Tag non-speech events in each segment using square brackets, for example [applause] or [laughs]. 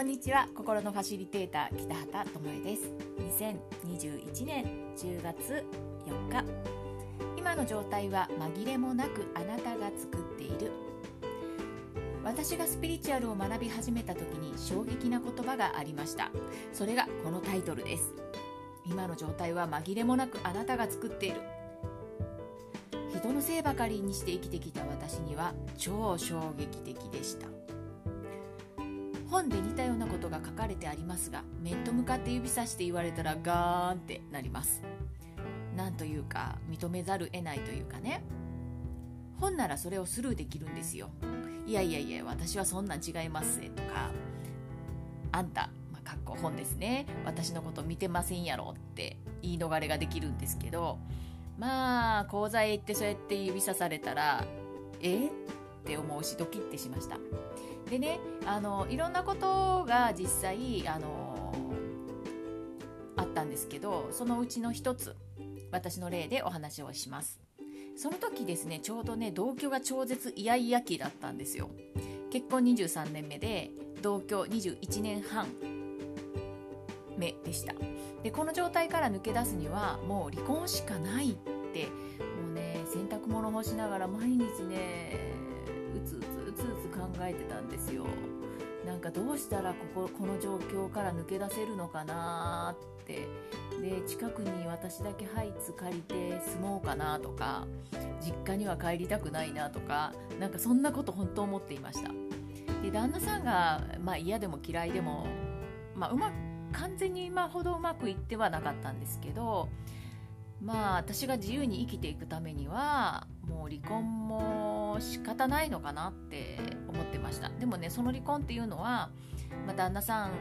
こんにちは。心のファシリテーター北畑智恵です。2021年10月4日。今の状態は紛れもなくあなたが作っている。私がスピリチュアルを学び始めた時に衝撃な言葉がありました。それがこのタイトルです。今の状態は紛れもなくあなたが作っている。人のせいばかりにして生きてきた私には超衝撃的でした。本で似たようなことが書かれてありますが面と向かって指さして言われたらガーンってなります。なんというか認めざる得ないというかね。本ならそれをスルーできるんですよ。いやいやいや私はそんなん違いますとか。あんた、まあ、かっこ本ですね。私のこと見てませんやろって言い逃れができるんですけどまあ講座へ行ってそうやって指さされたらえ？って思うしドキッてしました。でねあのいろんなことが実際あのあったんですけどそのうちの一つ私の例でお話をします。その時ですねちょうどね同居が超絶イヤイヤ期だったんですよ。結婚23年目で同居21年半目でした。でこの状態から抜け出すにはもう離婚しかないってもうね洗濯物干しながら毎日ねうつうつ考えてたんですよ。なんかどうしたらこここの状況から抜け出せるのかなって。で近くに私だけハイツ借りて住もうかなとか実家には帰りたくないなとかなんかそんなこと本当思っていました。で旦那さんが、まあ、嫌でも嫌いでも、まあ、うま完全に今ほどうまくいってはなかったんですけどまあ私が自由に生きていくためにはもう離婚も仕方ないのかなって思ってました。でもねその離婚っていうのは、まあ、旦那さん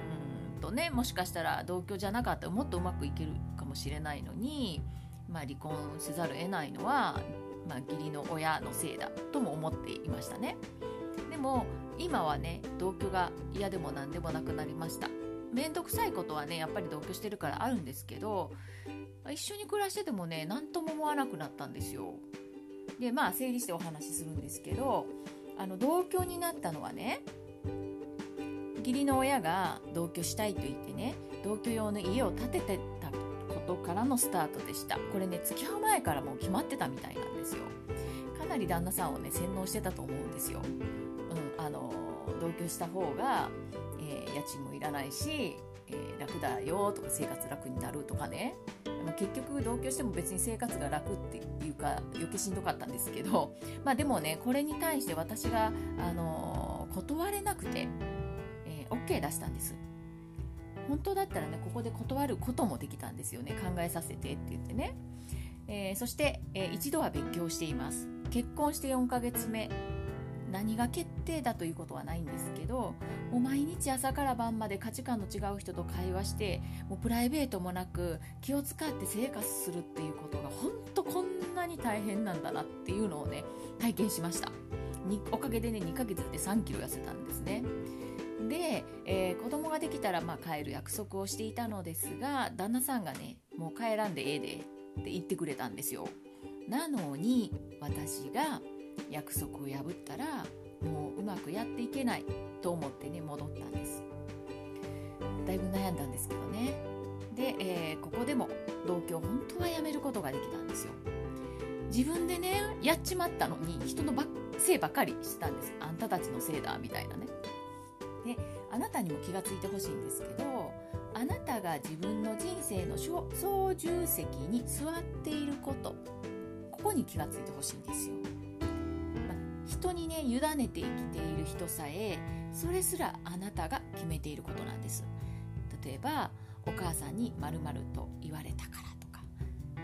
とねもしかしたら同居じゃなかったらもっとうまくいけるかもしれないのに、まあ、離婚せざるを得ないのは、まあ、義理の親のせいだとも思っていましたね。でも今はね同居が嫌でも何でもなくなりました。面倒くさいことはねやっぱり同居してるからあるんですけど一緒に暮らしててもね何とも思わなくなったんですよ。でまあ整理してお話しするんですけどあの同居になったのはね義理の親が同居したいと言ってね同居用の家を建ててたことからのスタートでした。これね付き合う前からもう決まってたみたいなんですよ。かなり旦那さんをね洗脳してたと思うんですよ、うん、あの同居した方が、えー、家賃もいらないし、えー、楽だよとか生活楽になるとかね。ま、結局同居しても別に生活が楽っていうか余計しんどかったんですけど、[laughs] まあ、でもねこれに対して私が、あのー、断れなくて、えー、OK 出したんです。本当だったらねここで断ることもできたんですよね。考えさせてって言ってね、えー、そして、えー、一度は別居しています。結婚して4ヶ月目。何が決定だということはないんですけどもう毎日朝から晩まで価値観の違う人と会話してもうプライベートもなく気を使って生活するっていうことが本当こんなに大変なんだなっていうのをね体験しました。おかげでね2ヶ月で3キロ痩せたんですね。で、えー、子供ができたらまあ帰る約束をしていたのですが旦那さんがねもう帰らんでええでって言ってくれたんですよ。なのに私が約束を破ったらもううまくやっていけないと思ってね戻ったんです。だいぶ悩んだんですけどね。で、えー、ここでも同居を本当はやめることができたんですよ。自分でねやっちまったのに人のばせいばかりしてたんです。あんたたちのせいだみたいなね。であなたにも気がついてほしいんですけどあなたが自分の人生の操縦席に座っていること。ここに気がついてほしいんですよ。に委ねて生きている人さえそれすらあなたが決めていることなんです。例えばお母さんにまると言われたからとか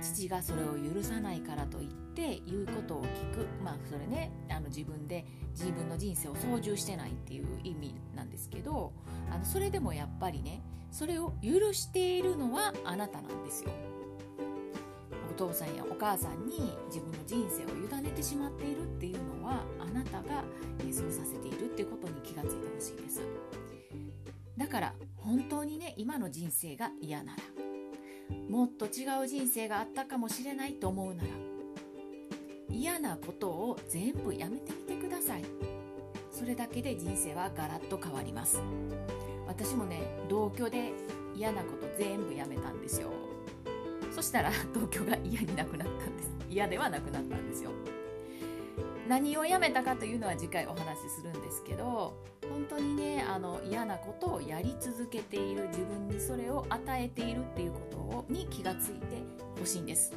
父がそれを許さないからといって言うことを聞く。まあそれねあの自分で自分の人生を操縦してないっていう意味なんですけどあのそれでもやっぱりねそれを許しているのはあなたなんですよ。お父さんやお母さんに自分の人生を委ねてしまっているあなたがそうさせているっていうことに気がついてほしいです。だから本当にね今の人生が嫌ならもっと違う人生があったかもしれないと思うなら嫌なことを全部やめてみてください。それだけで人生はガラッと変わります。私もね同居で嫌なこと全部やめたんですよ。そしたら [laughs] 同居が嫌になくなったんです。嫌ではなくなったんですよ。何をやめたかというのは次回お話しするんですけど本当にねあの嫌なことをやり続けている自分にそれを与えているっていうことに気がついてほしいんです。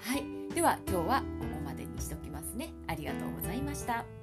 はい。では今日はここまでにしときますね。ありがとうございました。